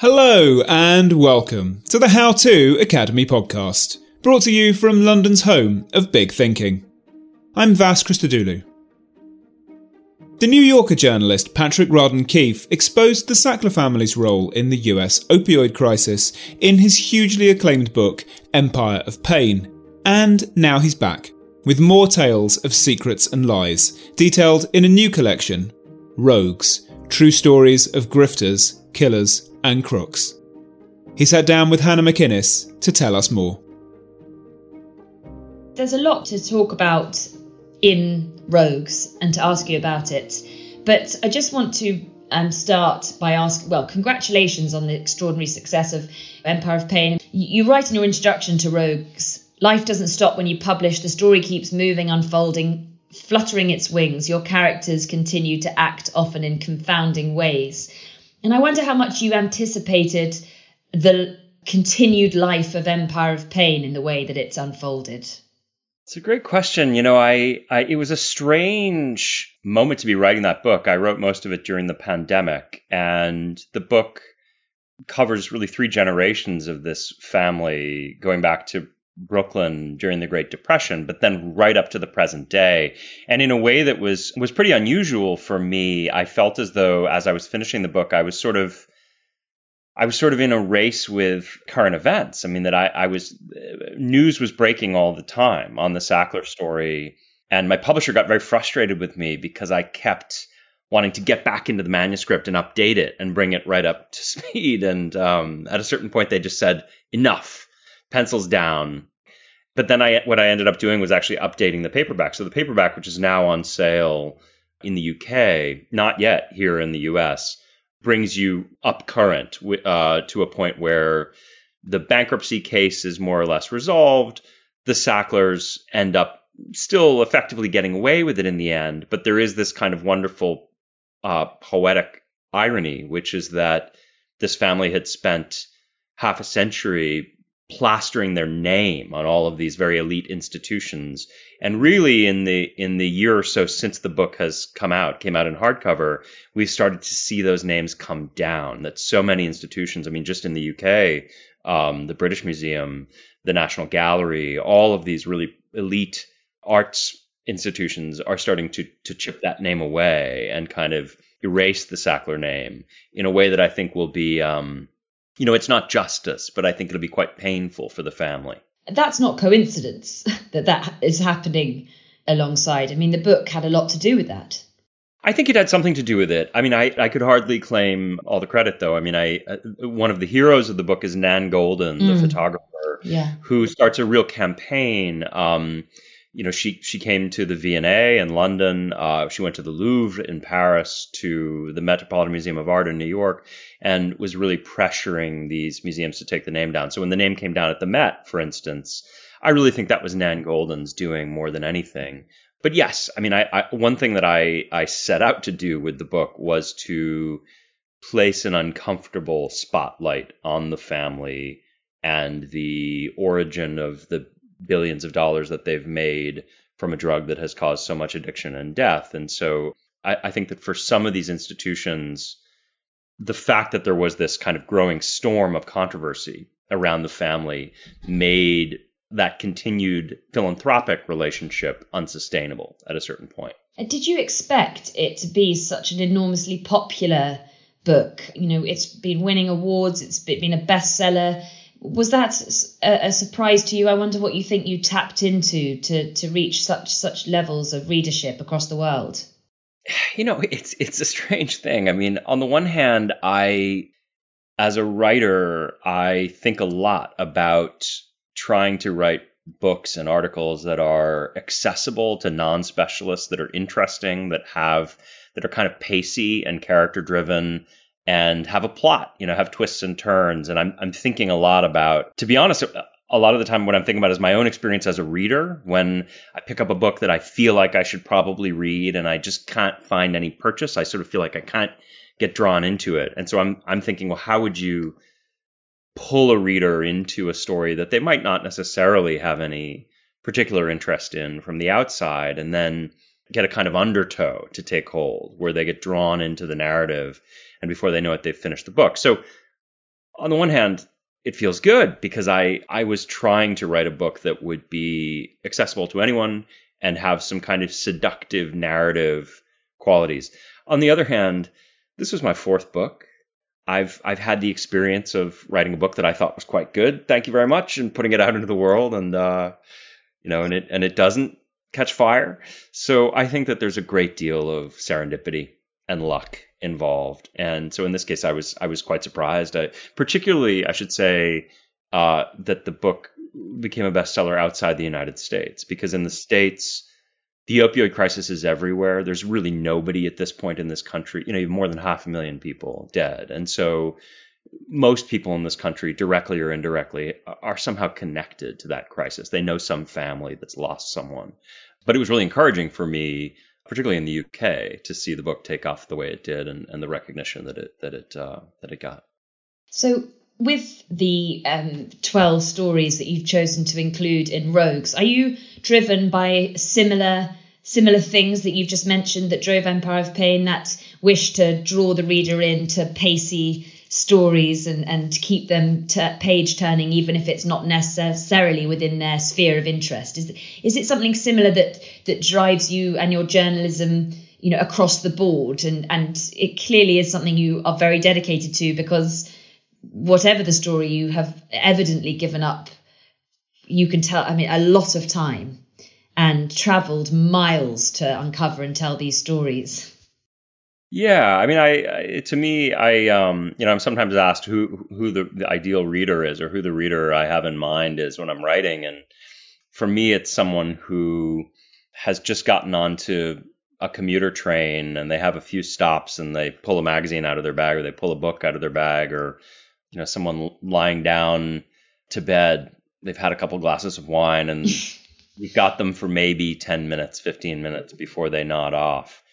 Hello and welcome to the How To Academy podcast, brought to you from London's home of big thinking. I'm Vas Christodoulou. The New Yorker journalist Patrick Radden Keefe exposed the Sackler family's role in the US opioid crisis in his hugely acclaimed book Empire of Pain. And now he's back, with more tales of secrets and lies, detailed in a new collection Rogues True Stories of Grifters, Killers, and crooks. He sat down with Hannah McInnes to tell us more. There's a lot to talk about in Rogues and to ask you about it, but I just want to um, start by asking well, congratulations on the extraordinary success of Empire of Pain. You write in your introduction to Rogues life doesn't stop when you publish, the story keeps moving, unfolding, fluttering its wings. Your characters continue to act often in confounding ways. And I wonder how much you anticipated the continued life of Empire of Pain in the way that it's unfolded. It's a great question. You know, I, I it was a strange moment to be writing that book. I wrote most of it during the pandemic, and the book covers really three generations of this family, going back to Brooklyn during the Great Depression, but then right up to the present day. And in a way that was was pretty unusual for me. I felt as though as I was finishing the book, I was sort of I was sort of in a race with current events. I mean that I, I was news was breaking all the time on the Sackler story. And my publisher got very frustrated with me because I kept wanting to get back into the manuscript and update it and bring it right up to speed. And um, at a certain point, they just said, enough pencils down. But then I what I ended up doing was actually updating the paperback. So the paperback, which is now on sale in the UK, not yet here in the US, brings you up current uh, to a point where the bankruptcy case is more or less resolved. The Sacklers end up still effectively getting away with it in the end, but there is this kind of wonderful uh, poetic irony, which is that this family had spent half a century plastering their name on all of these very elite institutions. And really in the in the year or so since the book has come out, came out in hardcover, we've started to see those names come down. That so many institutions, I mean just in the UK, um, the British Museum, the National Gallery, all of these really elite arts institutions are starting to to chip that name away and kind of erase the Sackler name in a way that I think will be um, you know, it's not justice, but I think it'll be quite painful for the family. That's not coincidence that that is happening alongside. I mean, the book had a lot to do with that. I think it had something to do with it. I mean, I, I could hardly claim all the credit, though. I mean, I uh, one of the heroes of the book is Nan Goldin, mm. the photographer, yeah. who starts a real campaign. Um, you know, she she came to the V&A in London. Uh, she went to the Louvre in Paris, to the Metropolitan Museum of Art in New York, and was really pressuring these museums to take the name down. So when the name came down at the Met, for instance, I really think that was Nan Goldin's doing more than anything. But yes, I mean, I, I one thing that I I set out to do with the book was to place an uncomfortable spotlight on the family and the origin of the billions of dollars that they've made from a drug that has caused so much addiction and death. And so I, I think that for some of these institutions, the fact that there was this kind of growing storm of controversy around the family made that continued philanthropic relationship unsustainable at a certain point. Did you expect it to be such an enormously popular book? You know, it's been winning awards, it's been a bestseller was that a, a, surprise to you? I wonder what you think you tapped into to to reach such such levels of readership across the world. You know, it's it's a strange thing. I mean, on the one hand, I as a writer, I think a lot about trying to write books and articles that are accessible to non-specialists that are interesting, that have that are kind of pacey and character driven and have a plot, you know, have twists and turns. And I'm, I'm thinking a lot about, to be honest, a lot of the time what I'm thinking about is my own experience as a reader when I pick up a book that I feel like I should probably read and I just can't find any purchase. I sort of feel like I can't get drawn into it. And so I'm I'm thinking, well, how would you pull a reader into a story that they might not necessarily have any particular interest in from the outside and then get a kind of undertow to take hold where they get drawn into the narrative and before they know it they've finished the book so on the one hand, it feels good because I, I was trying to write a book that would be accessible to anyone and have some kind of seductive narrative qualities. On the other hand, this was my fourth book. I've I've had the experience of writing a book that I thought was quite good. Thank you very much, and putting it out into the world, and uh, you know, and it and it doesn't catch fire. So I think that there's a great deal of serendipity and luck involved. And so in this case, I was I was quite surprised. I, particularly, I should say uh, that the book became a bestseller outside the United States because in the states. The opioid crisis is everywhere. There's really nobody at this point in this country. You know, more than half a million people dead. And so most people in this country, directly or indirectly, are somehow connected to that crisis. They know some family that's lost someone. But it was really encouraging for me particularly in the UK, to see the book take off the way it did and, and the recognition that it that it uh, that it got. So, with the um, twelve stories that you've chosen to include in Rogues, are you driven by similar similar things that you've just mentioned that drove Empire of Pain? That wish to draw the reader into pacey stories and, and keep them t- page turning, even if it's not necessarily within their sphere of interest? Is is it something similar that that drives you and your journalism, you know, across the board? And and it clearly is something you are very dedicated to because whatever the story, you have evidently given up. You can tell. I mean, a lot of time and travelled miles to uncover and tell these stories. Yeah, I mean, I, I, to me, I um, you know, I'm sometimes asked who who the, the, ideal reader is, or who the reader I have in mind is when I'm writing, and for me, it's someone who has just gotten onto a commuter train and they have a few stops and they pull a magazine out of their bag or they pull a book out of their bag or you know someone lying down to bed they've had a couple glasses of wine and we've got them for maybe 10 minutes 15 minutes before they nod off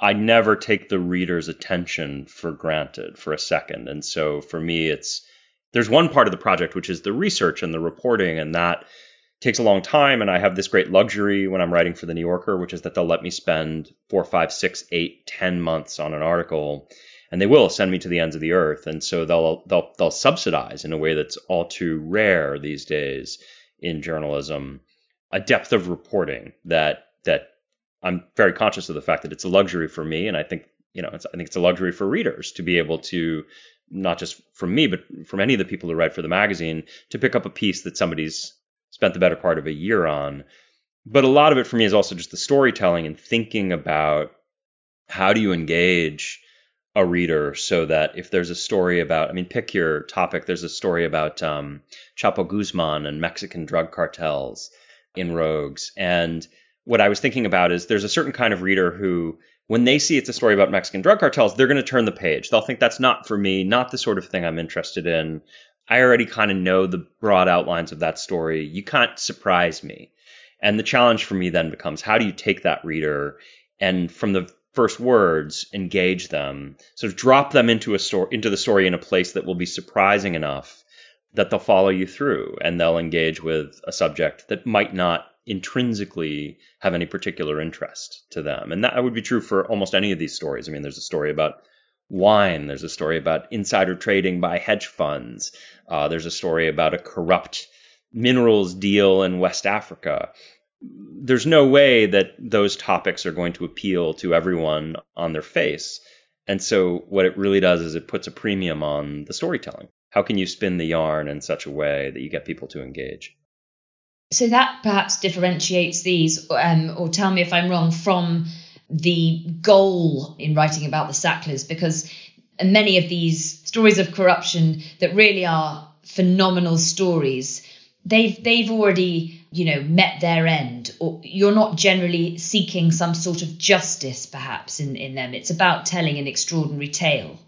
I never take the reader's attention for granted for a second. And so for me, it's there's one part of the project which is the research and the reporting, and that takes a long time. And I have this great luxury when I'm writing for the New Yorker, which is that they'll let me spend four, five, six, eight, ten months on an article, and they will send me to the ends of the earth. And so they'll they'll they'll subsidize in a way that's all too rare these days in journalism a depth of reporting that that I'm very conscious of the fact that it's a luxury for me, and I think you know I think it's a luxury for readers to be able to not just from me, but from any of the people who write for the magazine to pick up a piece that somebody's spent the better part of a year on. But a lot of it for me is also just the storytelling and thinking about how do you engage a reader so that if there's a story about, I mean, pick your topic. There's a story about um, Chapo Guzman and Mexican drug cartels in Rogues, and what I was thinking about is there's a certain kind of reader who, when they see it's a story about Mexican drug cartels, they're going to turn the page. They'll think that's not for me, not the sort of thing I'm interested in. I already kind of know the broad outlines of that story. You can't surprise me. And the challenge for me then becomes how do you take that reader and from the first words engage them, sort of drop them into a story into the story in a place that will be surprising enough that they'll follow you through and they'll engage with a subject that might not intrinsically have any particular interest to them. And that would be true for almost any of these stories. I mean, there's a story about wine, there's a story about insider trading by hedge funds, uh, there's a story about a corrupt minerals deal in West Africa. There's no way that those topics are going to appeal to everyone on their face. And so, what it really does is it puts a premium on the storytelling. How can you spin the yarn in such a way that you get people to engage? So that perhaps differentiates these, um, or tell me if I'm wrong, from the goal in writing about the Sacklers, because many of these stories of corruption that really are phenomenal stories, they've they've already you know met their end, or you're not generally seeking some sort of justice perhaps in in them. It's about telling an extraordinary tale.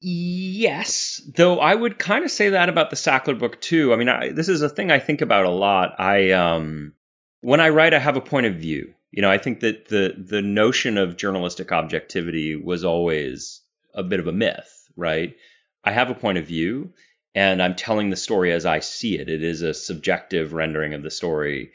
Yes, though I would kind of say that about the Sackler book too. I mean, I, this is a thing I think about a lot. I um, when I write, I have a point of view. You know, I think that the the notion of journalistic objectivity was always a bit of a myth, right? I have a point of view, and I'm telling the story as I see it. It is a subjective rendering of the story.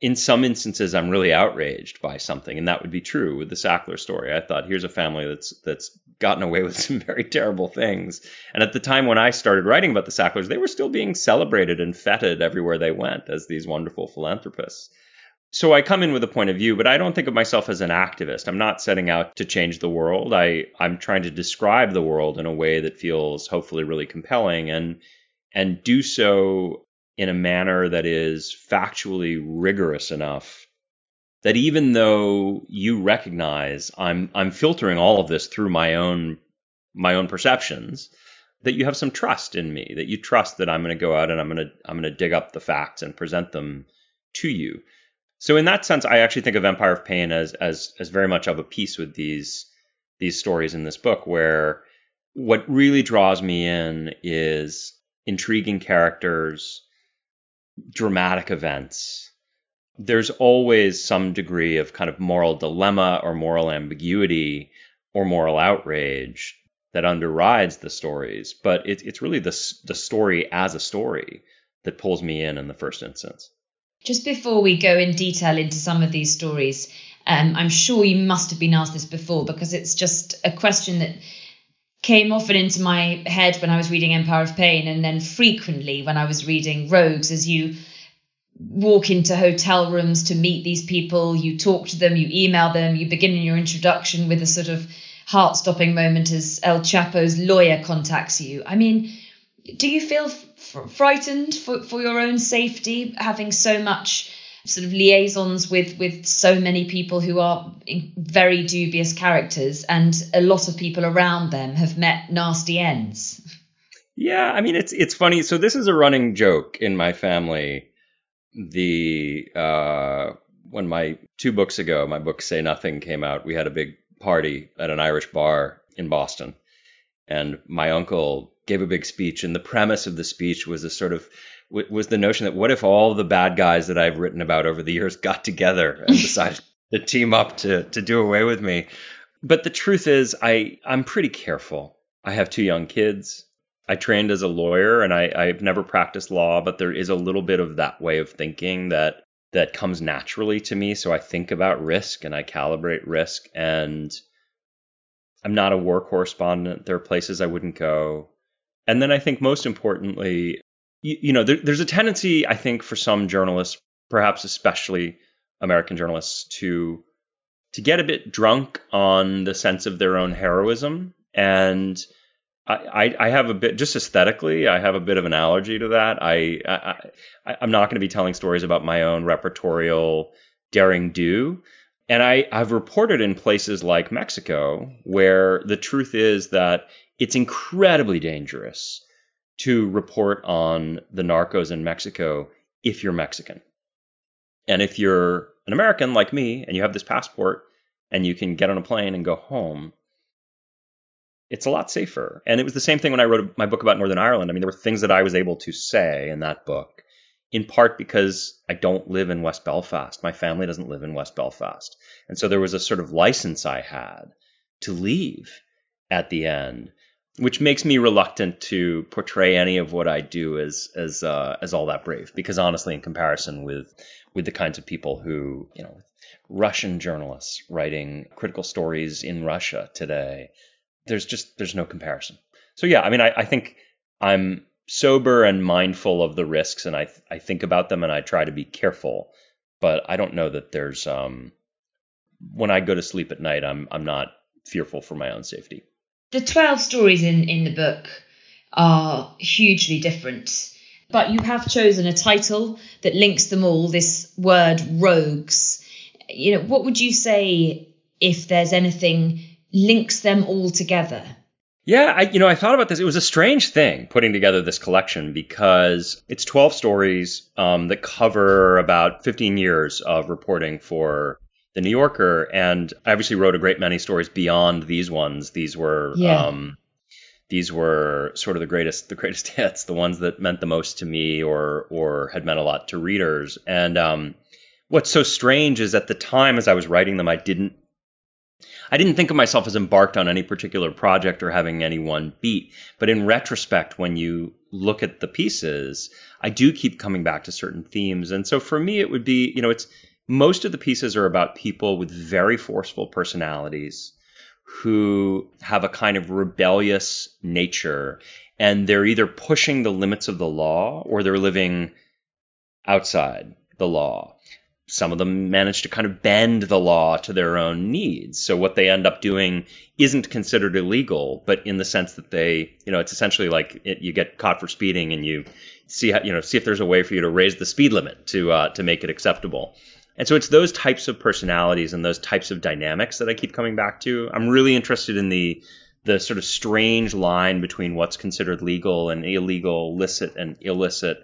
In some instances I'm really outraged by something, and that would be true with the Sackler story. I thought here's a family that's that's gotten away with some very terrible things. And at the time when I started writing about the Sacklers, they were still being celebrated and feted everywhere they went as these wonderful philanthropists. So I come in with a point of view, but I don't think of myself as an activist. I'm not setting out to change the world. I, I'm trying to describe the world in a way that feels hopefully really compelling and and do so in a manner that is factually rigorous enough that even though you recognize I'm I'm filtering all of this through my own my own perceptions, that you have some trust in me, that you trust that I'm going to go out and I'm going to I'm going to dig up the facts and present them to you. So in that sense, I actually think of Empire of Pain as as as very much of a piece with these these stories in this book, where what really draws me in is intriguing characters, dramatic events, there's always some degree of kind of moral dilemma or moral ambiguity or moral outrage that underrides the stories. But it, it's really the, the story as a story that pulls me in in the first instance. Just before we go in detail into some of these stories, um, I'm sure you must have been asked this before because it's just a question that came often into my head when I was reading Empire of Pain and then frequently when I was reading Rogues as you walk into hotel rooms to meet these people, you talk to them, you email them, you begin your introduction with a sort of heart stopping moment as El Chapo's lawyer contacts you. I mean, do you feel f- frightened for, for your own safety having so much sort of liaisons with with so many people who are very dubious characters and a lot of people around them have met nasty ends. Yeah i mean it's it's funny. So this is a running joke in my family. The uh, when my two books ago, my book Say Nothing came out, we had a big party at an Irish bar in Boston, and my uncle gave a big speech, and the premise of the speech was a sort of was the notion that what if all the bad guys that I've written about over the years got together and decided to team up to to do away with me. But the truth is, I I'm pretty careful. I have two young kids. I trained as a lawyer and I, I've never practiced law, but there is a little bit of that way of thinking that that comes naturally to me. So I think about risk and I calibrate risk. And I'm not a war correspondent. There are places I wouldn't go. And then I think most importantly, you, you know, there, there's a tendency, I think, for some journalists, perhaps especially American journalists, to to get a bit drunk on the sense of their own heroism. And I, I have a bit just aesthetically I have a bit of an allergy to that. I, I I'm not going to be telling stories about my own repertorial daring do. And I I've reported in places like Mexico where the truth is that it's incredibly dangerous to report on the narcos in Mexico if you're Mexican and if you're an American like me and you have this passport and you can get on a plane and go home it's a lot safer. And it was the same thing when I wrote my book about Northern Ireland. I mean, there were things that I was able to say in that book, in part because I don't live in West Belfast. My family doesn't live in West Belfast. And so there was a sort of license I had to leave at the end, which makes me reluctant to portray any of what I do as as uh, as all that brave. Because honestly, in comparison with with the kinds of people who, you know, Russian journalists writing critical stories in Russia today, there's just there's no comparison. So yeah, I mean, I, I think I'm sober and mindful of the risks, and I I think about them and I try to be careful. But I don't know that there's um when I go to sleep at night, I'm I'm not fearful for my own safety. The twelve stories in in the book are hugely different, but you have chosen a title that links them all. This word rogues. You know, what would you say if there's anything links them all together. Yeah, I, you know, I thought about this. It was a strange thing putting together this collection because it's 12 stories um, that cover about 15 years of reporting for the New Yorker, and I obviously wrote a great many stories beyond these ones. These were, yeah. um, these were sort of the greatest, the greatest hits, the ones that meant the most to me or or had meant a lot to readers. And um, what's so strange is at the time as I was writing them, I didn't I didn't think of myself as embarked on any particular project or having any one beat. But in retrospect, when you look at the pieces, I do keep coming back to certain themes. And so for me, it would be, you know, it's most of the pieces are about people with very forceful personalities who have a kind of rebellious nature and they're either pushing the limits of the law or they're living outside the law some of them manage to kind of bend the law to their own needs. So what they end up doing isn't considered illegal, but in the sense that they, you know, it's essentially like it, you get caught for speeding and you see how, you know, see if there's a way for you to raise the speed limit to uh, to make it acceptable. And so it's those types of personalities and those types of dynamics that I keep coming back to. I'm really interested in the the sort of strange line between what's considered legal and illegal, licit and illicit.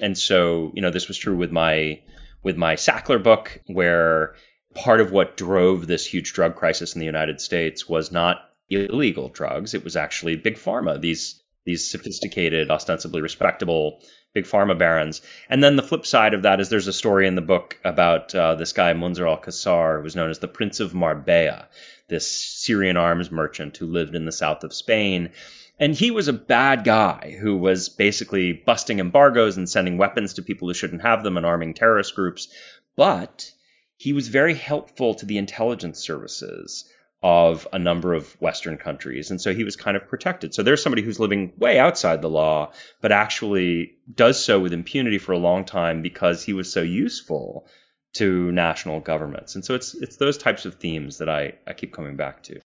And so, you know, this was true with my with my Sackler book, where part of what drove this huge drug crisis in the United States was not illegal drugs; it was actually big pharma. These these sophisticated, ostensibly respectable big pharma barons. And then the flip side of that is there's a story in the book about uh, this guy Munzer al-Qassar, who was known as the Prince of Marbella, this Syrian arms merchant who lived in the south of Spain. And he was a bad guy who was basically busting embargoes and sending weapons to people who shouldn't have them and arming terrorist groups. But he was very helpful to the intelligence services of a number of Western countries. And so he was kind of protected. So there's somebody who's living way outside the law, but actually does so with impunity for a long time because he was so useful to national governments. And so it's it's those types of themes that I, I keep coming back to.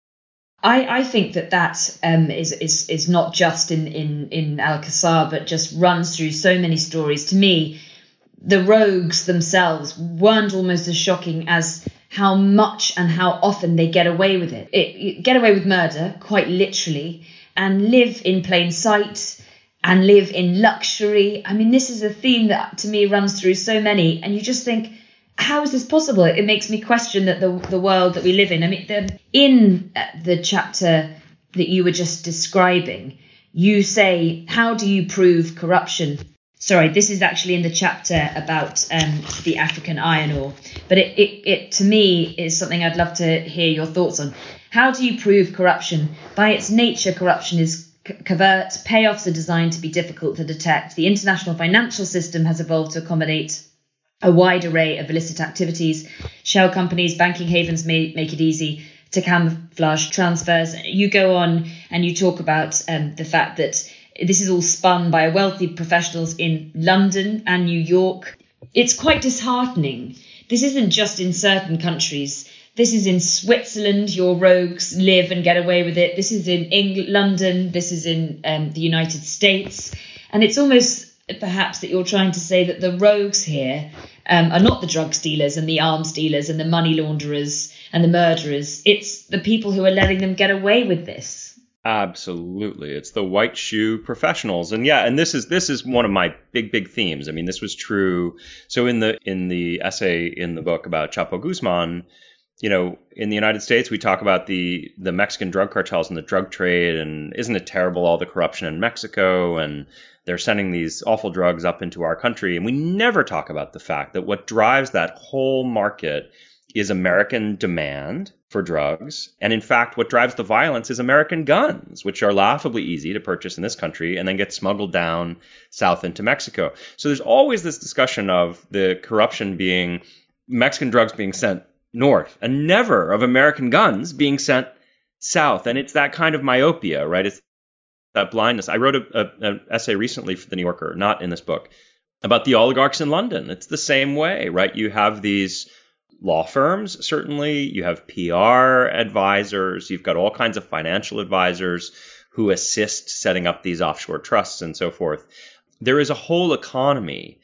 I, I think that that um, is, is is not just in in in al-Qassar, but just runs through so many stories. To me, the rogues themselves weren't almost as shocking as how much and how often they get away with it. it get away with murder, quite literally, and live in plain sight and live in luxury. I mean, this is a theme that to me runs through so many, and you just think how is this possible? It makes me question that the the world that we live in. I mean, the, in uh, the chapter that you were just describing, you say, "How do you prove corruption?" Sorry, this is actually in the chapter about um, the African iron ore, but it, it, it to me is something I'd love to hear your thoughts on. How do you prove corruption? By its nature, corruption is covert. Payoffs are designed to be difficult to detect. The international financial system has evolved to accommodate a wide array of illicit activities. Shell companies, banking havens may make it easy to camouflage transfers. You go on and you talk about um, the fact that this is all spun by wealthy professionals in London and New York. It's quite disheartening. This isn't just in certain countries. This is in Switzerland. Your rogues live and get away with it. This is in England, London. This is in um, the United States. And it's almost perhaps that you're trying to say that the rogues here um, are not the drug dealers and the arms dealers and the money launderers and the murderers. It's the people who are letting them get away with this. Absolutely. It's the white shoe professionals. And yeah, and this is this is one of my big big themes. I mean, this was true. So in the in the essay in the book about Chapo Guzman, you know, in the United States, we talk about the the Mexican drug cartels and the drug trade, and isn't it terrible all the corruption in Mexico and they're sending these awful drugs up into our country. And we never talk about the fact that what drives that whole market is American demand for drugs. And in fact, what drives the violence is American guns, which are laughably easy to purchase in this country and then get smuggled down south into Mexico. So there's always this discussion of the corruption being Mexican drugs being sent north and never of American guns being sent south. And it's that kind of myopia, right? It's that blindness. I wrote an essay recently for the New Yorker, not in this book, about the oligarchs in London. It's the same way, right? You have these law firms, certainly. You have PR advisors. You've got all kinds of financial advisors who assist setting up these offshore trusts and so forth. There is a whole economy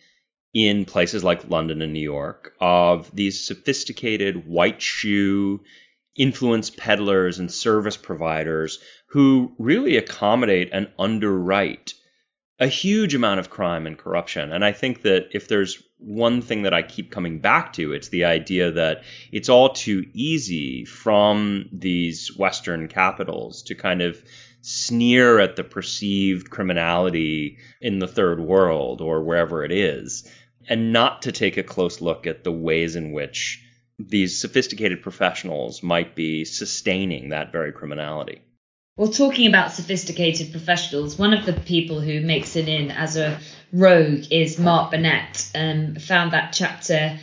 in places like London and New York of these sophisticated white shoe influence peddlers and service providers who really accommodate and underwrite a huge amount of crime and corruption. And I think that if there's one thing that I keep coming back to, it's the idea that it's all too easy from these Western capitals to kind of sneer at the perceived criminality in the third world or wherever it is, and not to take a close look at the ways in which these sophisticated professionals might be sustaining that very criminality. Well, talking about sophisticated professionals, one of the people who makes it in as a rogue is Mark Burnett. Um, found that chapter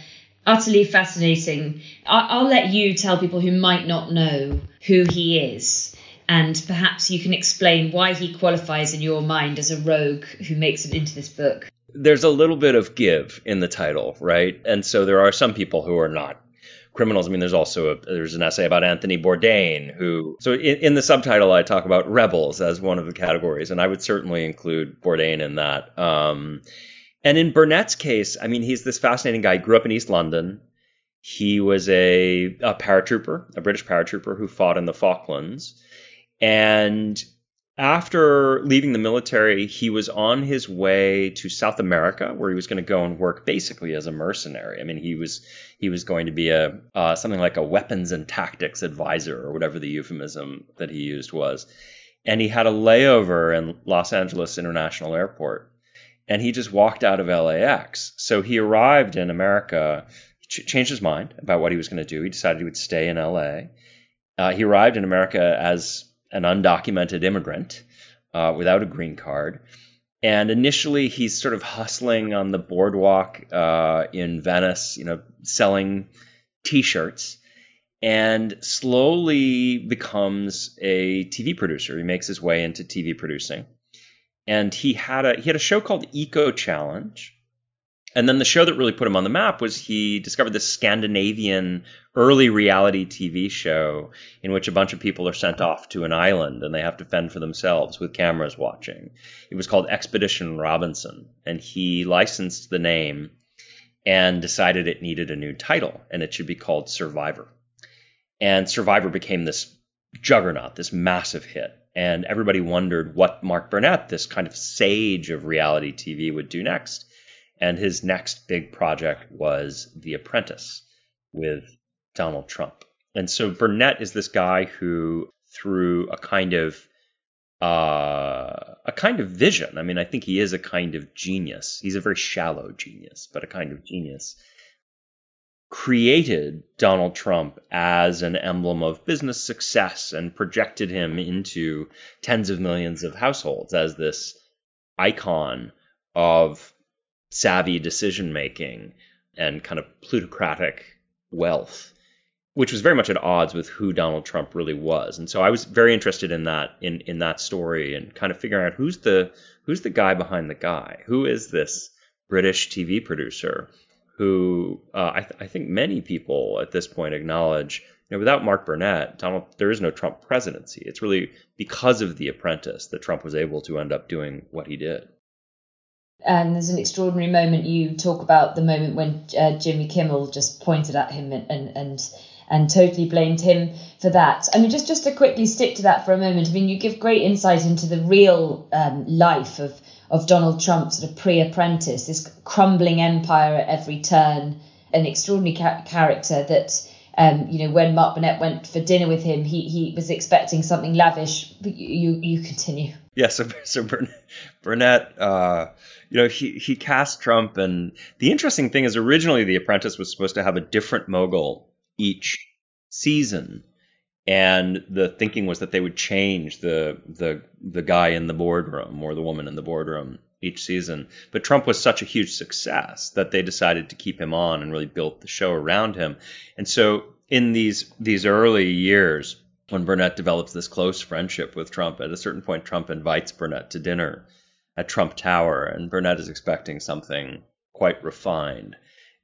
utterly fascinating. I- will let you tell people who might not know who he is, and perhaps you can explain why he qualifies in your mind as a rogue who makes it into this book. There's a little bit of give in the title, right? And so there are some people who are not criminals. I mean, there's also a, there's an essay about Anthony Bourdain, who so in, in, the subtitle I talk about rebels as one of the categories, and I would certainly include Bourdain in that. Um, and in Burnett's case, I mean, he's this fascinating guy. He grew up in East London. He was a, a paratrooper, a British paratrooper who fought in the Falklands, and after leaving the military, he was on his way to South America, where he was going to go and work basically as a mercenary. I mean, he was he was going to be a uh, something like a weapons and tactics advisor, or whatever the euphemism that he used was. And he had a layover in Los Angeles International Airport, and he just walked out of LAX. So he arrived in America, ch- changed his mind about what he was going to do. He decided he would stay in LA. Uh, he arrived in America as an undocumented immigrant uh, without a green card. And initially, he's sort of hustling on the boardwalk uh, in Venice, you know, selling T-shirts, and slowly becomes a TV producer. He makes his way into TV producing, and he had a he had a show called Eco Challenge, and then the show that really put him on the map was he discovered this Scandinavian early reality TV show in which a bunch of people are sent off to an island and they have to fend for themselves with cameras watching. It was called Expedition Robinson, and he licensed the name and decided it needed a new title and it should be called Survivor. And Survivor became this juggernaut, this massive hit. And everybody wondered what Mark Burnett, this kind of sage of reality TV, would do next and his next big project was The Apprentice with Donald Trump. And so Burnett is this guy who, through a kind of uh, a kind of vision. I mean, I think he is a kind of genius. He's a very shallow genius, but a kind of genius. Created Donald Trump as an emblem of business success and projected him into tens of millions of households as this icon of savvy decision making and kind of plutocratic wealth, which was very much at odds with who Donald Trump really was. And so I was very interested in that in in that story and kind of figuring out who's the who's the guy behind the guy. Who is this British TV producer who uh, I, th- I think many people at this point acknowledge you know, without Mark Burnett, Donald, there is no Trump presidency. It's really because of The Apprentice that Trump was able to end up doing what he did. And there's an extraordinary moment you talk about the moment when uh, Jimmy Kimmel just pointed at him and, and and and totally blamed him for that. I mean, just just to quickly stick to that for a moment. I mean, you give great insight into the real um, life of of Donald Trump, sort of pre-apprentice, this crumbling empire at every turn, an extraordinary ca- character that. Um, you know, when Mark Burnett went for dinner with him, he he was expecting something lavish. But you you, you continue. Yeah, so so Burnett, uh, you know, he he cast Trump, and the interesting thing is, originally The Apprentice was supposed to have a different mogul each season, and the thinking was that they would change the the the guy in the boardroom or the woman in the boardroom each season. But Trump was such a huge success that they decided to keep him on and really built the show around him. And so in these these early years, when Burnett develops this close friendship with Trump, at a certain point, Trump invites Burnett to dinner at Trump Tower, and Burnett is expecting something quite refined.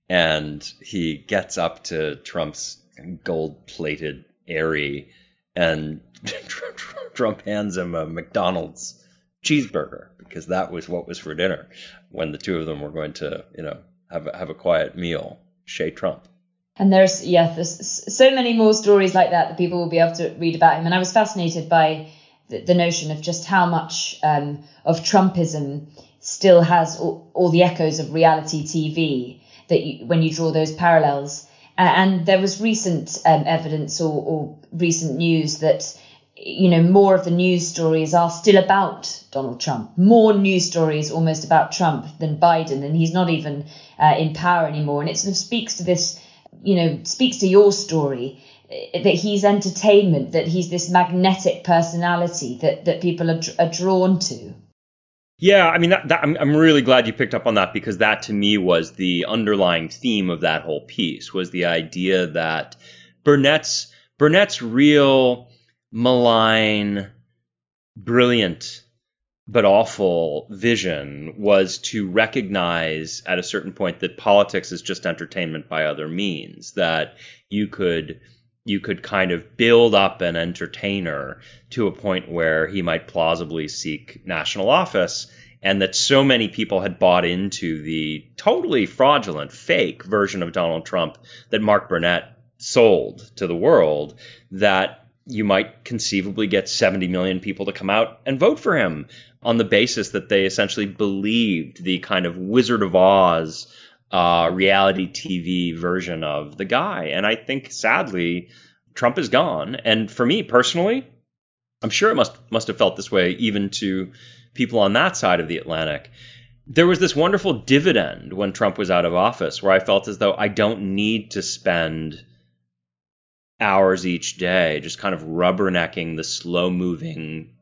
And he gets up to Trump's gold plated Aerie, and Trump hands him a McDonald's cheeseburger because that was what was for dinner when the two of them were going to, you know, have a, have a quiet meal. Chez Trump. And there's yeah, there's so many more stories like that that people will be able to read about him. And I was fascinated by the, the notion of just how much um, of Trumpism still has all, all, the echoes of reality TV that you, when you draw those parallels. And there was recent um, evidence or, or recent news that you know more of the news stories are still about Donald Trump. More news stories almost about Trump than Biden, and he's not even uh, in power anymore. And it sort of speaks to this you know, speaks to your story eh, that he's entertainment, that he's this magnetic personality that, that people are, are drawn to. Yeah, I mean, that, that, I'm, I'm really glad you picked up on that because that to me was the underlying theme of that whole piece was the idea that Burnett's Burnett's real malign, brilliant but awful vision was to recognize at a certain point that politics is just entertainment by other means that you could you could kind of build up an entertainer to a point where he might plausibly seek national office and that so many people had bought into the totally fraudulent fake version of Donald Trump that Mark Burnett sold to the world that you might conceivably get 70 million people to come out and vote for him on the basis that they essentially believed the kind of Wizard of Oz uh, reality TV version of the guy. And I think sadly, Trump is gone. And for me personally, I'm sure it must must have felt this way even to people on that side of the Atlantic. There was this wonderful dividend when Trump was out of office where I felt as though I don't need to spend hours each day just kind of rubbernecking the slow moving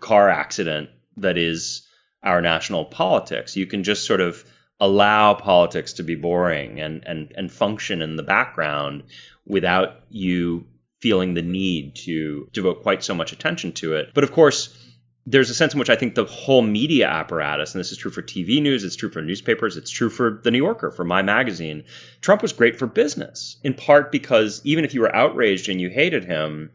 car accident that is our national politics. You can just sort of allow politics to be boring and, and, and function in the background without you feeling the need to devote quite so much attention to it. But of course, there's a sense in which I think the whole media apparatus, and this is true for TV news, it's true for newspapers, it's true for The New Yorker, for my magazine. Trump was great for business, in part because even if you were outraged and you hated him,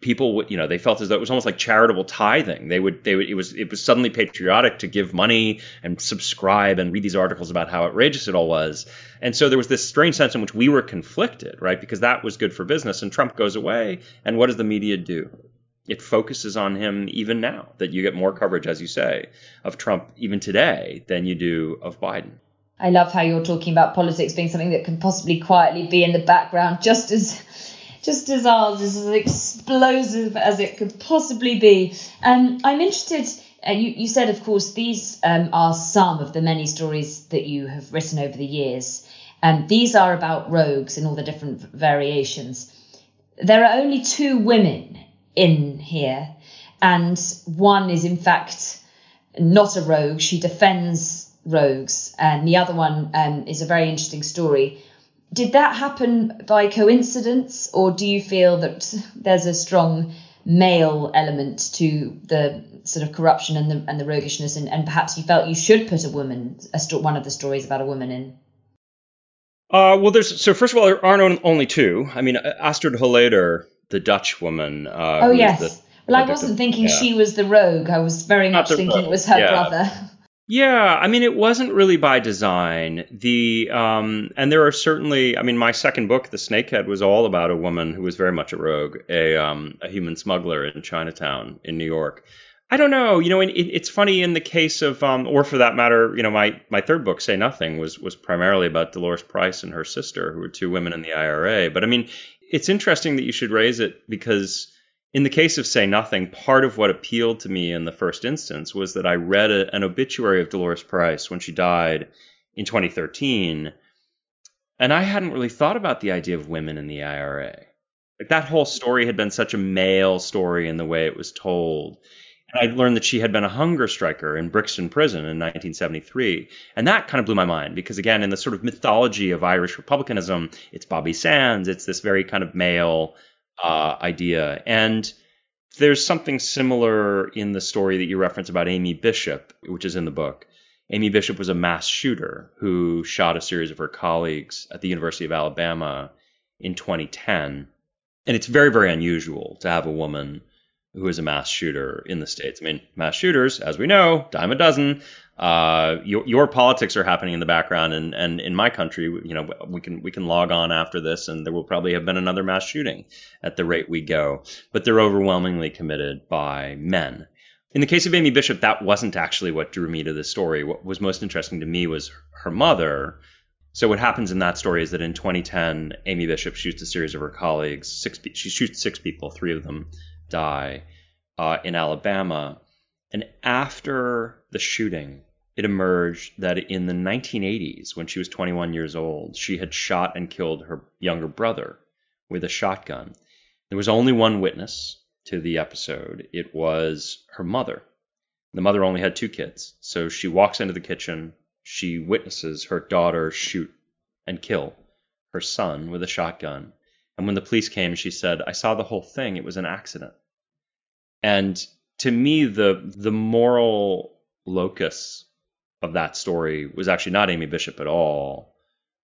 people would you know they felt as though it was almost like charitable tithing. They would they would it was it was suddenly patriotic to give money and subscribe and read these articles about how outrageous it all was. And so there was this strange sense in which we were conflicted right? Because that was good for business and trump goes away and what does the media do it focuses on him even now that you get more coverage as you say of trump even today than you do of biden I love how you're talking about politics being something that can possibly quietly be in the background, just as just as ours is as explosive as it could possibly be. Um, I'm interested. Uh, you, you said, of course, these um, are some of the many stories that you have written over the years. Um, these are about rogues in all the different variations. There are only two women in here, and one is, in fact, not a rogue. She defends rogues, and the other one um, is a very interesting story did that happen by coincidence, or do you feel that there's a strong male element to the sort of corruption and the and the roguishness, and, and perhaps you felt you should put a woman, a sto- one of the stories about a woman in? Uh, well, there's so first of all, there aren't only two. I mean, Astrid Holleeder, the Dutch woman. Uh, oh yes. The, well, I wasn't thinking yeah. she was the rogue. I was very much thinking rogue. it was her yeah. brother. Yeah, I mean, it wasn't really by design. The um, and there are certainly, I mean, my second book, The Snakehead, was all about a woman who was very much a rogue, a um, a human smuggler in Chinatown in New York. I don't know, you know, it, it's funny in the case of, um, or for that matter, you know, my my third book, Say Nothing, was was primarily about Dolores Price and her sister, who were two women in the IRA. But I mean, it's interesting that you should raise it because in the case of Say Nothing, part of what appealed to me in the first instance was that I read a, an obituary of Dolores Price when she died in 2013, and I hadn't really thought about the idea of women in the IRA. Like that whole story had been such a male story in the way it was told. I learned that she had been a hunger striker in Brixton Prison in 1973. And that kind of blew my mind because, again, in the sort of mythology of Irish republicanism, it's Bobby Sands, it's this very kind of male uh, idea. And there's something similar in the story that you reference about Amy Bishop, which is in the book. Amy Bishop was a mass shooter who shot a series of her colleagues at the University of Alabama in 2010. And it's very, very unusual to have a woman who is a mass shooter in the States. I mean, mass shooters, as we know, dime a dozen uh, your, your politics are happening in the background, and, and in my country, you know, we can we can log on after this, and there will probably have been another mass shooting at the rate we go. But they're overwhelmingly committed by men. In the case of Amy Bishop, that wasn't actually what drew me to this story. What was most interesting to me was her mother. So what happens in that story is that in 2010, Amy Bishop shoots a series of her colleagues. Six, she shoots six people. Three of them die uh, in Alabama. And after the shooting, it emerged that in the 1980s, when she was 21 years old, she had shot and killed her younger brother with a shotgun. There was only one witness to the episode. It was her mother. The mother only had two kids, so she walks into the kitchen. She witnesses her daughter shoot and kill her son with a shotgun. And when the police came, she said, I saw the whole thing. It was an accident. And to me, the the moral locus of that story was actually not Amy Bishop at all,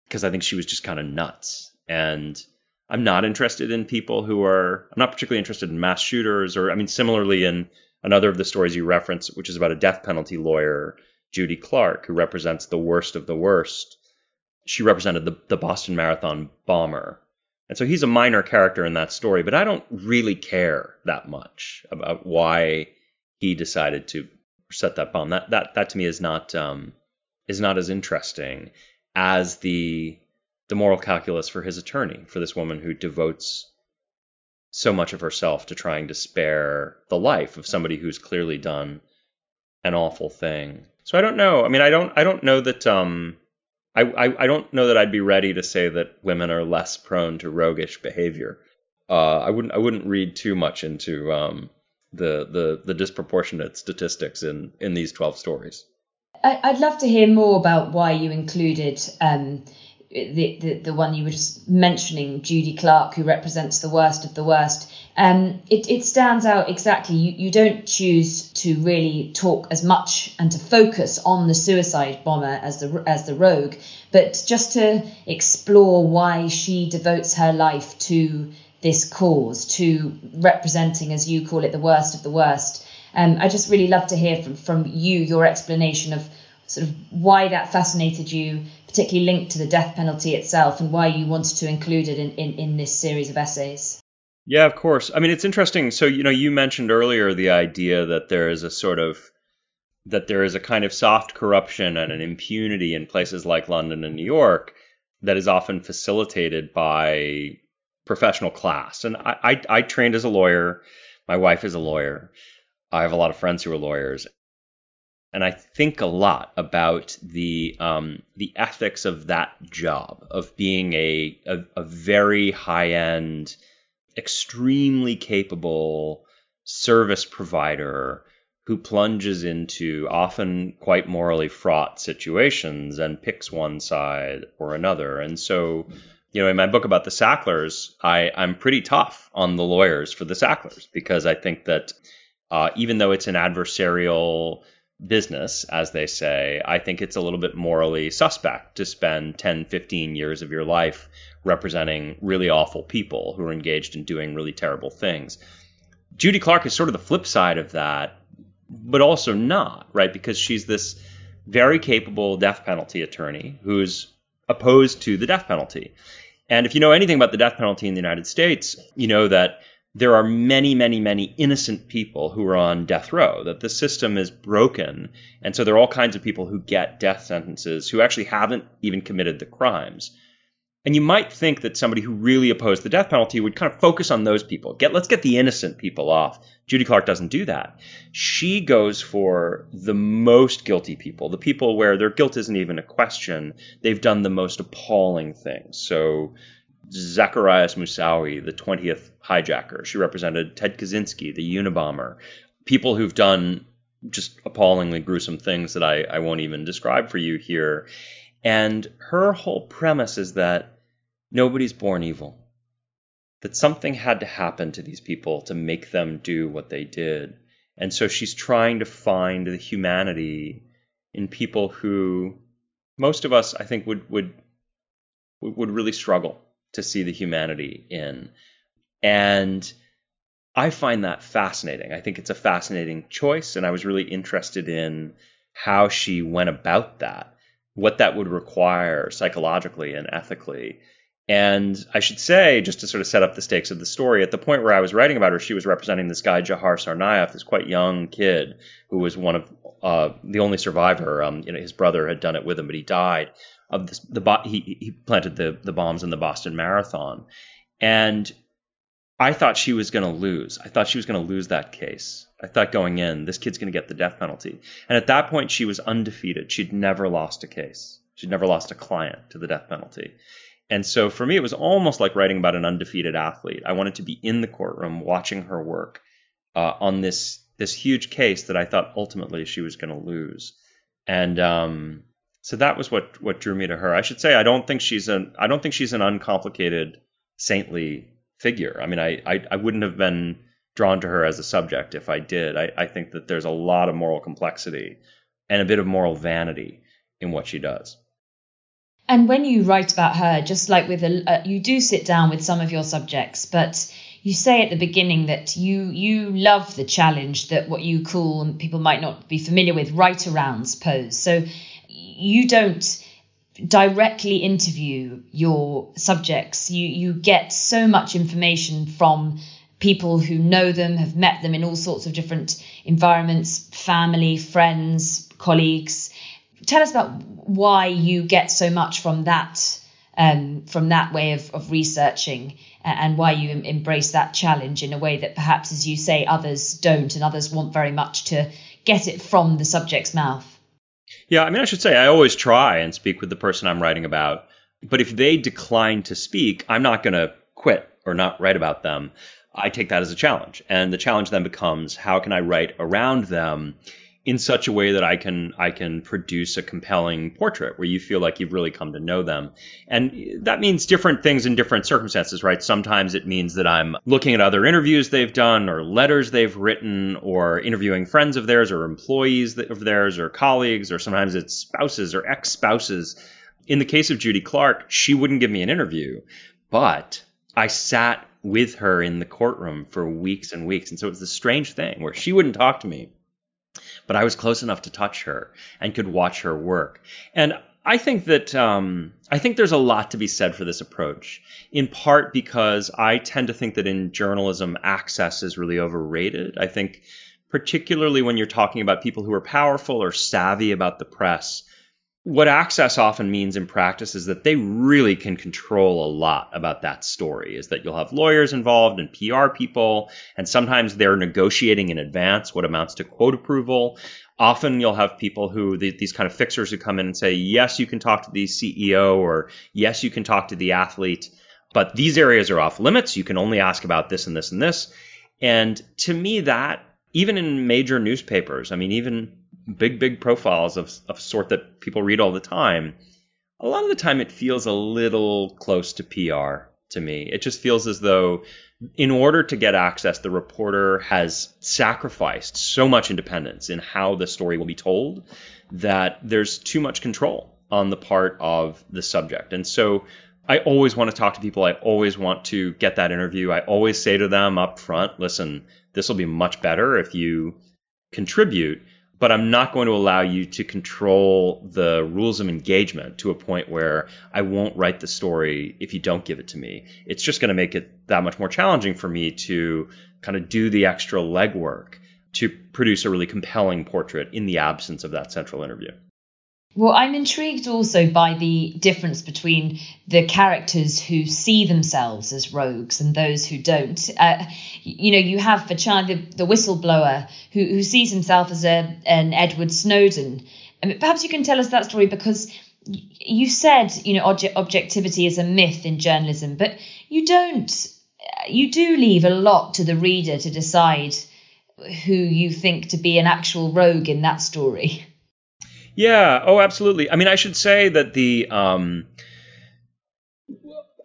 because I think she was just kind of nuts. And I'm not interested in people who are. I'm not particularly interested in mass shooters, or I mean, similarly in another of the stories you reference, which is about a death penalty lawyer, Judy Clarke, who represents the worst of the worst. She represented the, the Boston Marathon bomber. And so he's a minor character in that story, but I don't really care that much about why he decided to set that bomb. That that that to me is not um, is not as interesting as the the moral calculus for his attorney, for this woman who devotes so much of herself to trying to spare the life of somebody who's clearly done an awful thing. So I don't know. I mean, I don't I don't know that um I, I, I don't know that I'd be ready to say that women are less prone to roguish behavior. Uh, I wouldn't I wouldn't read too much into um, the, the the disproportionate statistics in in these twelve stories. I'd love to hear more about why you included um, the, the the one you were just mentioning, Judy Clarke, who represents the worst of the worst. Um, it, it stands out exactly. You, you don't choose to really talk as much and to focus on the suicide bomber as the as the rogue, but just to explore why she devotes her life to this cause, to representing, as you call it, the worst of the worst. Um, I just really love to hear from from you your explanation of sort of why that fascinated you, particularly linked to the death penalty itself, and why you wanted to include it in, in, in this series of essays. Yeah, of course. I mean, it's interesting. So, you know, you mentioned earlier the idea that there is a sort of that there is a kind of soft corruption and an impunity in places like London and New York that is often facilitated by professional class. And I, I, I trained as a lawyer. My wife is a lawyer. I have a lot of friends who are lawyers, and I think a lot about the um, the ethics of that job of being a a, a very high end, extremely capable service provider who plunges into often quite morally fraught situations and picks one side or another. And so, you know, in my book about the Sacklers, I, I'm pretty tough on the lawyers for the Sacklers because I think that uh, even though it's an adversarial business, as they say, I think it's a little bit morally suspect to spend 10, 15 years of your life representing really awful people who are engaged in doing really terrible things. Judy Clarke is sort of the flip side of that, but also not, right? Because she's this very capable death penalty attorney who's opposed to the death penalty. And if you know anything about the death penalty in the United States, you know that there are many, many, many innocent people who are on death row, that the system is broken. And so there are all kinds of people who get death sentences who actually haven't even committed the crimes. And you might think that somebody who really opposed the death penalty would kind of focus on those people. Get let's get the innocent people off. Judy Clarke doesn't do that. She goes for the most guilty people, the people where their guilt isn't even a question. They've done the most appalling things. So Zacarias Moussaoui, the 20th hijacker. She represented Ted Kaczynski, the Unabomber. People who've done just appallingly gruesome things that I, I won't even describe for you here. And her whole premise is that nobody's born evil, that something had to happen to these people to make them do what they did. And so she's trying to find the humanity in people who most of us, I think, would would would really struggle to see the humanity in. And I find that fascinating. I think it's a fascinating choice, and I was really interested in how she went about that, what that would require psychologically and ethically. And I should say, just to sort of set up the stakes of the story, at the point where I was writing about her, she was representing this guy, Dzhokhar Tsarnaev, this quite young kid who was one of uh, the only survivor. Um, you know, his brother had done it with him, but he died of the, he, he planted the, the bombs in the Boston Marathon. And I thought she was going to lose. I thought she was going to lose that case I thought going in, this kid's going to get the death penalty. And at that point, she was undefeated. She'd never lost a case. She'd never lost a client to the death penalty. And so for me, it was almost like writing about an undefeated athlete. I wanted to be in the courtroom watching her work uh, on this this huge case that I thought ultimately she was going to lose. And um, so that was what what drew me to her. I should say I don't think she's an I don't think she's an uncomplicated saintly figure. I mean, I I, I wouldn't have been drawn to her as a subject if I did. I, I think that there's a lot of moral complexity and a bit of moral vanity in what she does. And when you write about her, just like with a, uh, you do sit down with some of your subjects, but you say at the beginning that you you love the challenge that what you call people might not be familiar with write arounds pose. So you don't directly interview your subjects. You you get so much information from people who know them, have met them in all sorts of different environments, family, friends, colleagues. Tell us about why you get so much from that um, from that way of, of researching and why you embrace that challenge in a way that perhaps, as you say, others don't and others want very much to get it from the subject's mouth. Yeah, I mean, I should say I always try and speak with the person I'm writing about. But if they decline to speak, I'm not going to quit or not write about them. I take that as a challenge. And the challenge then becomes how can I write around them in such a way that I can I can produce a compelling portrait where you feel like you've really come to know them. And that means different things in different circumstances, right? Sometimes it means that I'm looking at other interviews they've done or letters they've written or interviewing friends of theirs or employees of theirs or colleagues or sometimes it's spouses or ex-spouses. In the case of Judy Clarke, she wouldn't give me an interview, but I sat with her in the courtroom for weeks and weeks. And so it's this strange thing where she wouldn't talk to me but I was close enough to touch her and could watch her work. And I think that um, I think there's a lot to be said for this approach, in part because I tend to think that in journalism, access is really overrated. I think, particularly when you're talking about people who are powerful or savvy about the press, what access often means in practice is that they really can control a lot about that story is that you'll have lawyers involved and PR people and sometimes they're negotiating in advance what amounts to quote approval. Often you'll have people who these kind of fixers who come in and say yes you can talk to the CEO or yes you can talk to the athlete but these areas are off limits. You can only ask about this and this and this. And to me that even in major newspapers i mean even big, big profiles of, of sort that people read all the time, a lot of the time it feels a little close to PR to me. It just feels as though in order to get access, the reporter has sacrificed so much independence in how the story will be told that there's too much control on the part of the subject. And so I always want to talk to people. I always want to get that interview. I always say to them up front, listen, this will be much better if you contribute but I'm not going to allow you to control the rules of engagement to a point where I won't write the story if you don't give it to me. It's just going to make it that much more challenging for me to kind of do the extra legwork to produce a really compelling portrait in the absence of that central interview. Well, I'm intrigued also by the difference between the characters who see themselves as rogues and those who don't. Uh, you know, you have Falciani the, the whistleblower who, who sees himself as a, an Edward Snowden. Perhaps you can tell us that story because you said, you know, object, objectivity is a myth in journalism, but you don't. You do leave a lot to the reader to decide who you think to be an actual rogue in that story. Yeah. Oh, absolutely. I mean, I should say that the um,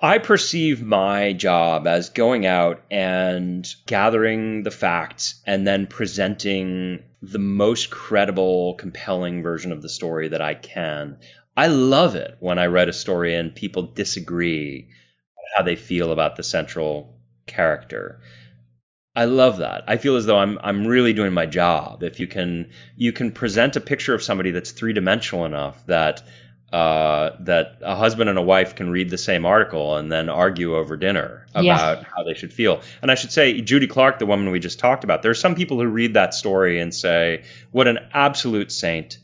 I perceive my job as going out and gathering the facts and then presenting the most credible, compelling version of the story that I can. I love it when I write a story and people disagree how they feel about the central character. I love that. I feel as though I'm I'm really doing my job. If you can you can present a picture of somebody that's three dimensional enough that uh, that a husband and a wife can read the same article and then argue over dinner about yeah. how they should feel. And I should say, Judy Clarke, the woman we just talked about, there are some people who read that story and say, "What an absolute saint!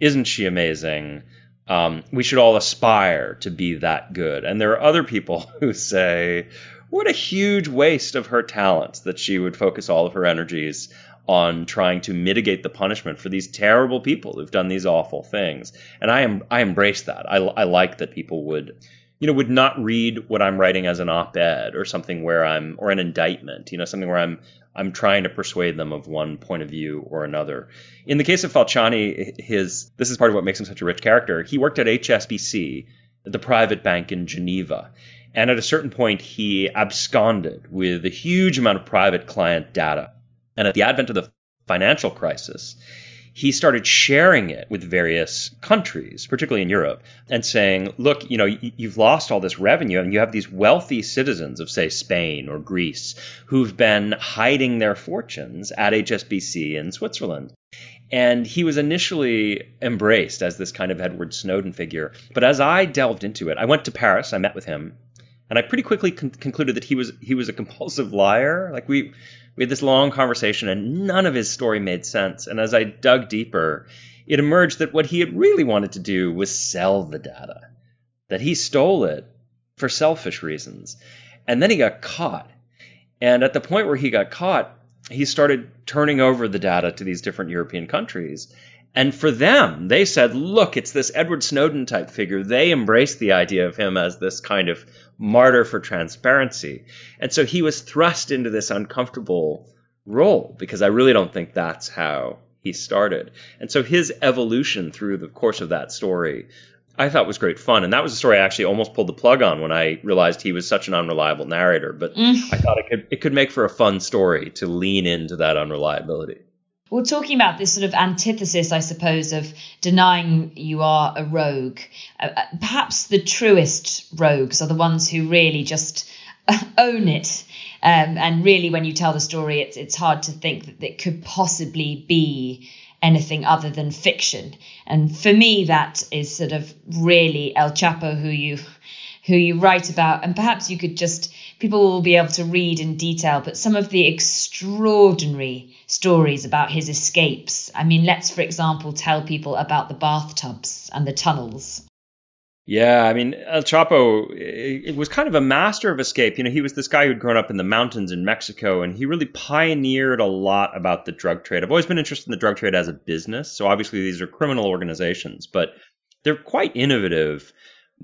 Isn't she amazing?" Um, we should all aspire to be that good. And there are other people who say, what a huge waste of her talents that she would focus all of her energies on trying to mitigate the punishment for these terrible people who've done these awful things. And I am I embrace that. I, I like that people would you know would not read what I'm writing as an op-ed or something where I'm or an indictment, you know, something where I'm I'm trying to persuade them of one point of view or another. In the case of Falciani, his this is part of what makes him such a rich character. He worked at HSBC, the private bank in Geneva. And at a certain point, he absconded with a huge amount of private client data. And at the advent of the financial crisis, he started sharing it with various countries, particularly in Europe, and saying, look, you know, you've lost all this revenue and you have these wealthy citizens of, say, Spain or Greece who've been hiding their fortunes at HSBC in Switzerland. And he was initially embraced as this kind of Edward Snowden figure. But as I delved into it, I went to Paris, I met with him, and I pretty quickly con- concluded that he was he was a compulsive liar. Like we we had this long conversation, and none of his story made sense. And as I dug deeper, it emerged that what he had really wanted to do was sell the data, that he stole it for selfish reasons, and then he got caught. And at the point where he got caught, he started turning over the data to these different European countries. And for them, they said, look, it's this Edward Snowden type figure. They embraced the idea of him as this kind of martyr for transparency. And so he was thrust into this uncomfortable role because I really don't think that's how he started. And so his evolution through the course of that story I thought was great fun. And that was a story I actually almost pulled the plug on when I realized he was such an unreliable narrator. But mm. I thought it could it could make for a fun story to lean into that unreliability. Well, talking about this sort of antithesis, I suppose, of denying you are a rogue, uh, uh perhaps the truest rogues are the ones who really just own it. Um, and really, when you tell the story, it's it's hard to think that it could possibly be anything other than fiction. And for me, that is sort of really El Chapo, who you who you write about, and perhaps you could just people will be able to read in detail, but some of the extraordinary stories about his escapes. I mean, let's, for example, tell people about the bathtubs and the tunnels. Yeah, I mean, El Chapo it was kind of a master of escape. You know, he was this guy who'd grown up in the mountains in Mexico, and he really pioneered a lot about the drug trade. I've always been interested in the drug trade as a business. So obviously, these are criminal organizations, but they're quite innovative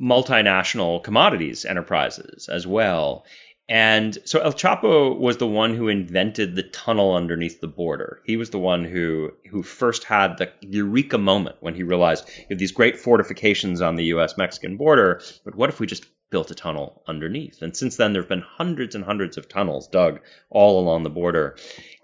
multinational commodities enterprises as well. And so El Chapo was the one who invented the tunnel underneath the border. He was the one who who first had the eureka moment when he realized you have these great fortifications on the US Mexican border, but what if we just built a tunnel underneath? And since then there've been hundreds and hundreds of tunnels dug all along the border.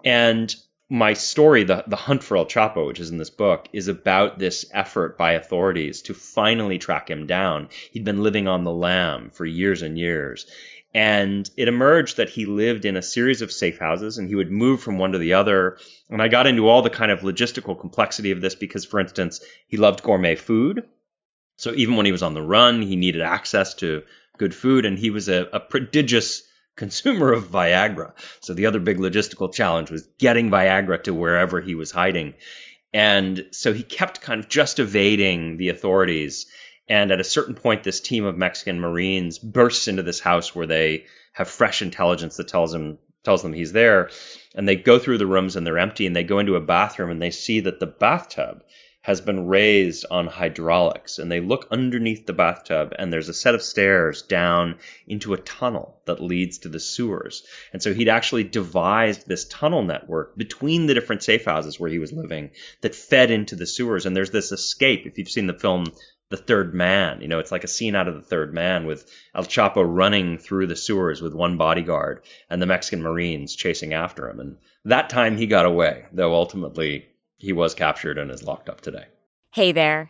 And my story, the, the hunt for El Chapo, which is in this book, is about this effort by authorities to finally track him down. He'd been living on the lam for years and years. And it emerged that he lived in a series of safe houses and he would move from one to the other. And I got into all the kind of logistical complexity of this because, for instance, he loved gourmet food. So even when he was on the run, he needed access to good food and he was a, a prodigious consumer of Viagra. So the other big logistical challenge was getting Viagra to wherever he was hiding. And so he kept kind of just evading the authorities and at a certain point, this team of Mexican Marines bursts into this house where they have fresh intelligence that tells them tells them he's there. And they go through the rooms and they're empty. And they go into a bathroom and they see that the bathtub has been raised on hydraulics. And they look underneath the bathtub and there's a set of stairs down into a tunnel that leads to the sewers. And so he'd actually devised this tunnel network between the different safe houses where he was living that fed into the sewers. And there's this escape. If you've seen the film the third man. You know, it's like a scene out of the third man with El Chapo running through the sewers with one bodyguard and the Mexican Marines chasing after him. And that time he got away, though ultimately he was captured and is locked up today. Hey there,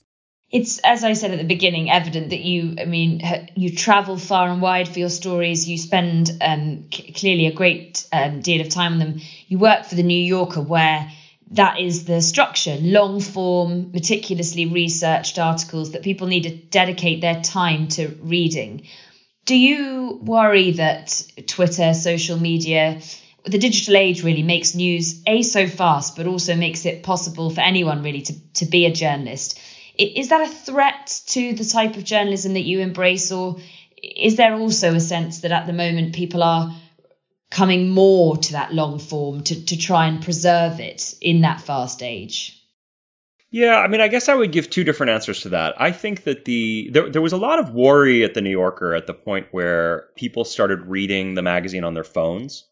it's as I said at the beginning, evident that you, I mean, you travel far and wide for your stories. You spend um, c- clearly a great um, deal of time on them. You work for the New Yorker, where that is the structure long form, meticulously researched articles that people need to dedicate their time to reading. Do you worry that Twitter, social media, the digital age really makes news a so fast, but also makes it possible for anyone really to, to be a journalist? Is that a threat to the type of journalism that you embrace, or is there also a sense that at the moment people are coming more to that long form to, to try and preserve it in that fast age? Yeah, I mean, I guess I would give two different answers to that. I think that the there, there was a lot of worry at the New Yorker at the point where people started reading the magazine on their phones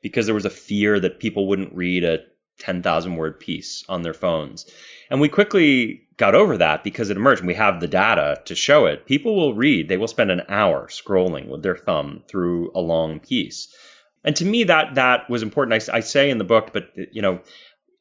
because there was a fear that people wouldn't read a 10,000 word piece on their phones. And we quickly got over that because it emerged and we have the data to show it. People will read, they will spend an hour scrolling with their thumb through a long piece. And to me, that that was important. I, I say in the book, but you know,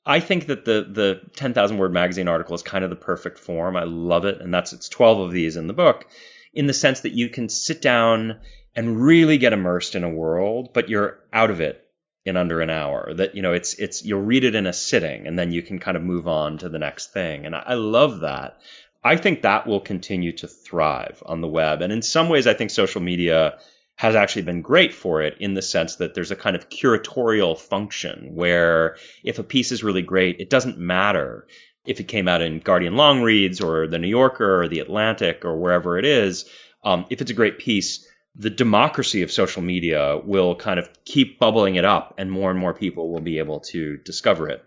I think that the the 10,000 word magazine article is kind of the perfect form. I love it, and that's it's 12 of these in the book, in the sense that you can sit down and really get immersed in a world, but you're out of it in under an hour. That you know, it's it's you'll read it in a sitting, and then you can kind of move on to the next thing. And I, I love that. I think that will continue to thrive on the web, and in some ways, I think social media has actually been great for it in the sense that there's a kind of curatorial function where if a piece is really great, it doesn't matter if it came out in Guardian Long Reads or the New Yorker or the Atlantic or wherever it is. Um, if it's a great piece, the democracy of social media will kind of keep bubbling it up and more and more people will be able to discover it.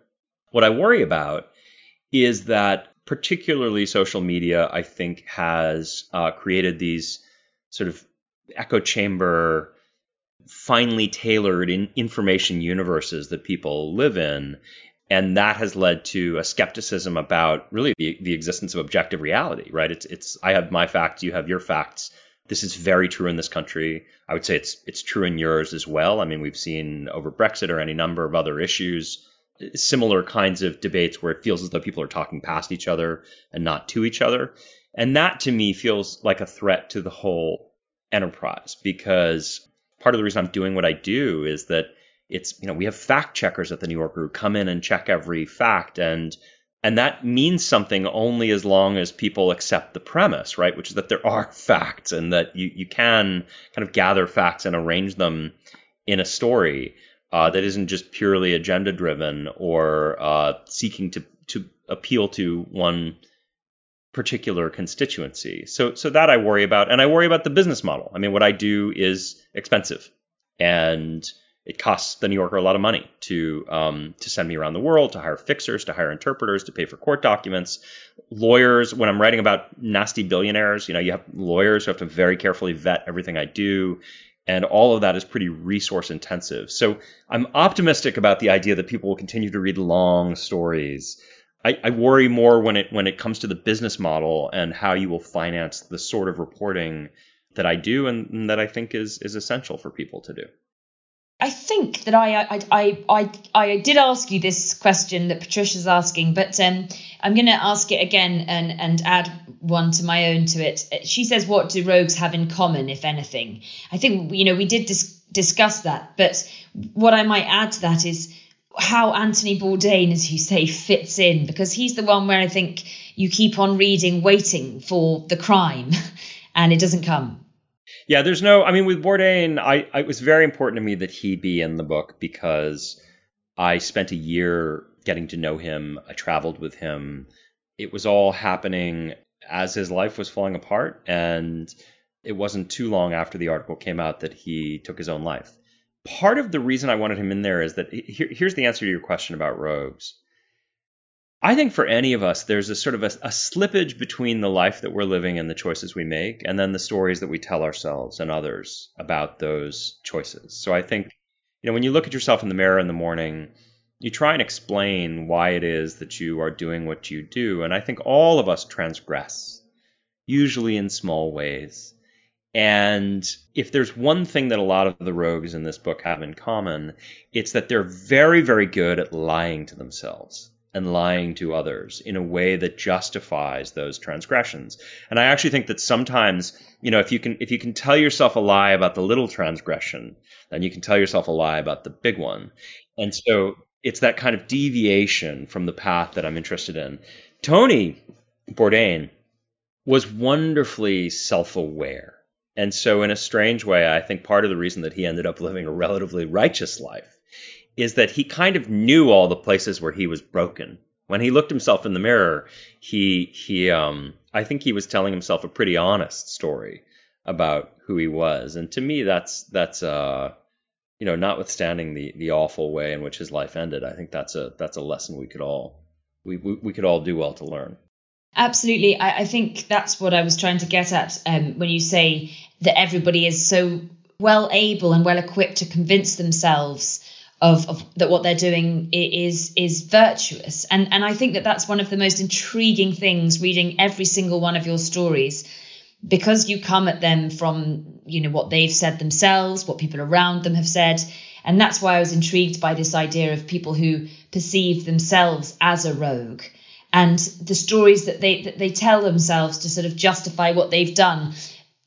What I worry about is that particularly social media, I think, has uh, created these sort of echo chamber finely tailored in information universes that people live in and that has led to a skepticism about really the, the existence of objective reality right it's it's i have my facts you have your facts this is very true in this country. I would say it's it's true in yours as well. I mean we've seen over brexit or any number of other issues similar kinds of debates where it feels as though people are talking past each other and not to each other. And that to me feels like a threat to the whole enterprise because part of the reason I'm doing what I do is that it's you know we have fact checkers at the New Yorker who come in and check every fact. And and that means something only as long as people accept the premise right which is that there are facts and that you you can kind of gather facts and arrange them in a story uh, that isn't just purely agenda driven or uh, seeking to to appeal to one particular constituency. So so that I worry about and I worry about the business model. I mean what I do is expensive and it costs the New Yorker a lot of money to um, to send me around the world, to hire fixers, to hire interpreters, to pay for court documents. Lawyers, when I'm writing about nasty billionaires, you know, you have lawyers who have to very carefully vet everything I do. And all of that is pretty resource intensive. So I'm optimistic about the idea that people will continue to read long stories I, I worry more when it when it comes to the business model and how you will finance the sort of reporting that I do and, and that I think is is essential for people to do. I think that I I, I I I did ask you this question that Patricia's asking, but um, I'm going to ask it again and and add one to my own to it. She says, "What do rogues have in common, if anything?" I think you know we did dis- discuss that, but what I might add to that is how Anthony Bourdain, as you say, fits in because he's the one where I think you keep on reading, waiting for the crime, and it doesn't come. Yeah, there's no. I mean, with Bourdain, I, I it was very important to me that he be in the book because I spent a year getting to know him. I traveled with him. It was all happening as his life was falling apart, and it wasn't too long after the article came out that he took his own life part of the reason I wanted him in there is that here, here's the answer to your question about rogues. I think for any of us, there's a sort of a, a, slippage between the life that we're living and the choices we make, and then the stories that we tell ourselves and others about those choices. So I think, you know, when you look at yourself in the mirror in the morning, you try and explain why it is that you are doing what you do. And I think all of us transgress, usually in small ways. And if there's one thing that a lot of the rogues in this book have in common, it's that they're very, very good at lying to themselves and lying to others in a way that justifies those transgressions. And I actually think that sometimes, you know, if you can if you can tell yourself a lie about the little transgression, then you can tell yourself a lie about the big one. And so it's that kind of deviation from the path that I'm interested in. Tony Bourdain was wonderfully self-aware. And so in a strange way, I think part of the reason that he ended up living a relatively righteous life is that he kind of knew all the places where he was broken. When he looked himself in the mirror, he he um I think he was telling himself a pretty honest story about who he was. And to me that's that's uh you know, notwithstanding the the awful way in which his life ended, I think that's a that's a lesson we could all we we, we could all do well to learn. Absolutely, I, I think that's what I was trying to get at um, when you say that everybody is so well able and well equipped to convince themselves of, of, that what they're doing is is virtuous. And and I think that that's one of the most intriguing things reading every single one of your stories. Because you come at them from you know what they've said themselves what people around them have said. And that's why I was intrigued by this idea of people who perceive themselves as a rogue. And the stories that they that they tell themselves to sort of justify what they've done.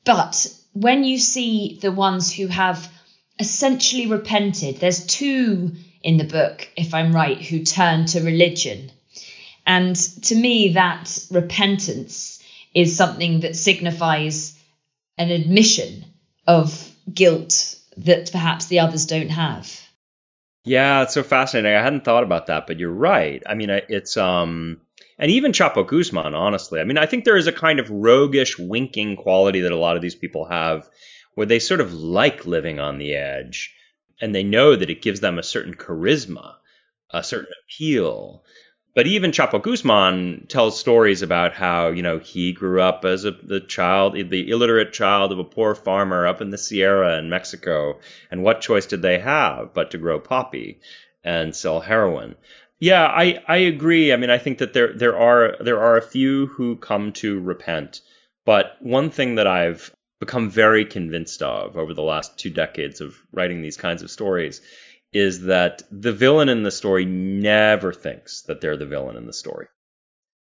But when you see the ones who have essentially repented. There's two in the book, if I'm right, who turn to religion. And to me, that repentance is something that signifies an admission of guilt that perhaps the others don't have. Yeah, it's so fascinating. I hadn't thought about that, but you're right. I mean, it's um and even Chapo Guzman, honestly. I mean, I think there is a kind of roguish, winking quality that a lot of these people have where they sort of like living on the edge and they know that it gives them a certain charisma, a certain appeal. But even Chapo Guzman tells stories about how, you know, he grew up as a the child, the illiterate child of a poor farmer up in the Sierra in Mexico. And what choice did they have but to grow poppy and sell heroin? Yeah, I, I agree. I mean, I think that there there are there are a few who come to repent. But one thing that I've become very convinced of over the last two decades of writing these kinds of stories is that the villain in the story never thinks that they're the villain in the story.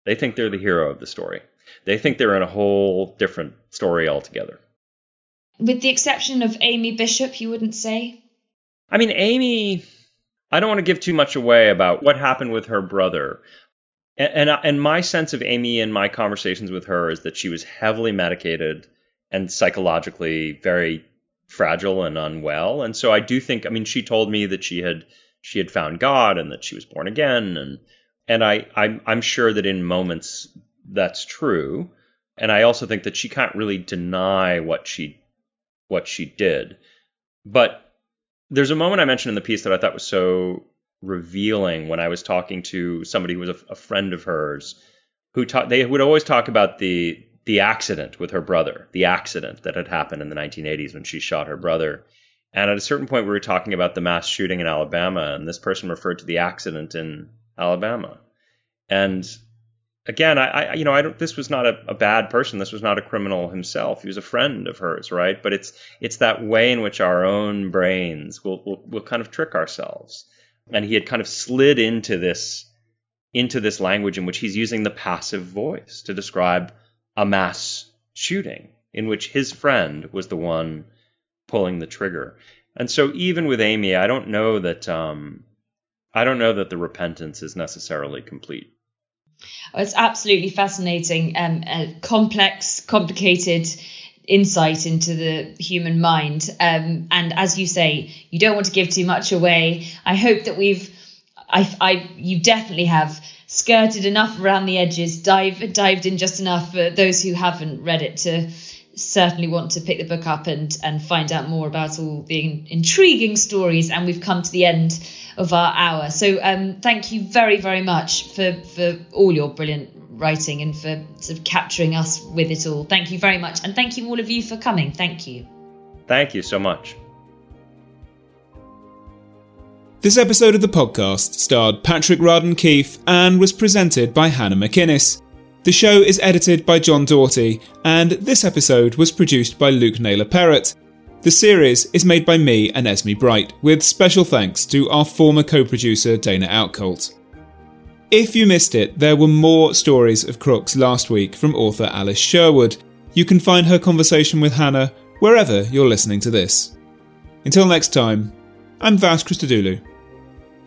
They think they're the hero of the story. They think they're in a whole different story altogether. With the exception of Amy Bishop, you wouldn't say? I mean, Amy, I don't want to give too much away about what happened with her brother. And, and, and my sense of Amy in my conversations with her is that she was heavily medicated and psychologically very fragile and unwell. And so I do think, I mean, she told me that she had she had found God and that she was born again, and and I I'm, I'm sure that in moments that's true. And I also think that she can't really deny what she what she did. But there's a moment I mentioned in the piece that I thought was so revealing when I was talking to somebody who was a, a friend of hers who taught they would always talk about the the accident with her brother, the accident that had happened in the 1980s when she shot her brother. And at a certain point, we were talking about the mass shooting in Alabama, and this person referred to the accident in Alabama. And again, I, I you know, I don't. This was not a, a, bad person. This was not a criminal himself. He was a friend of hers, right? But it's it's that way in which our own brains will will, will kind of trick ourselves. And he had kind of slid into this into this language in which he's using the passive voice to describe a mass shooting in which his friend was the one pulling the trigger. And so even with Amy, I don't know that um, I don't know that the repentance is necessarily complete. Oh, it's absolutely fascinating, um, complex, complicated insight into the human mind. Um, and as you say, you don't want to give too much away. I hope that we've, I, I, you definitely have skirted enough around the edges, dive, dived in just enough for those who haven't read it to certainly want to pick the book up and and find out more about all the intriguing stories. And we've come to the end of our hour. So um, thank you very very much for for all your brilliant writing and for sort of capturing us with it all. Thank you very much, and thank you all of you for coming. Thank you. Thank you so much. This episode of the podcast starred Patrick Radden Keefe and was presented by Hannah McInnes. The show is edited by John Doughty, and this episode was produced by Luke Naylor Perrott. The series is made by me and Esme Bright, with special thanks to our former co producer Dana Outcolt. If you missed it, there were more stories of crooks last week from author Alice Sherwood. You can find her conversation with Hannah wherever you're listening to this. Until next time, I'm Vas Christodoulou.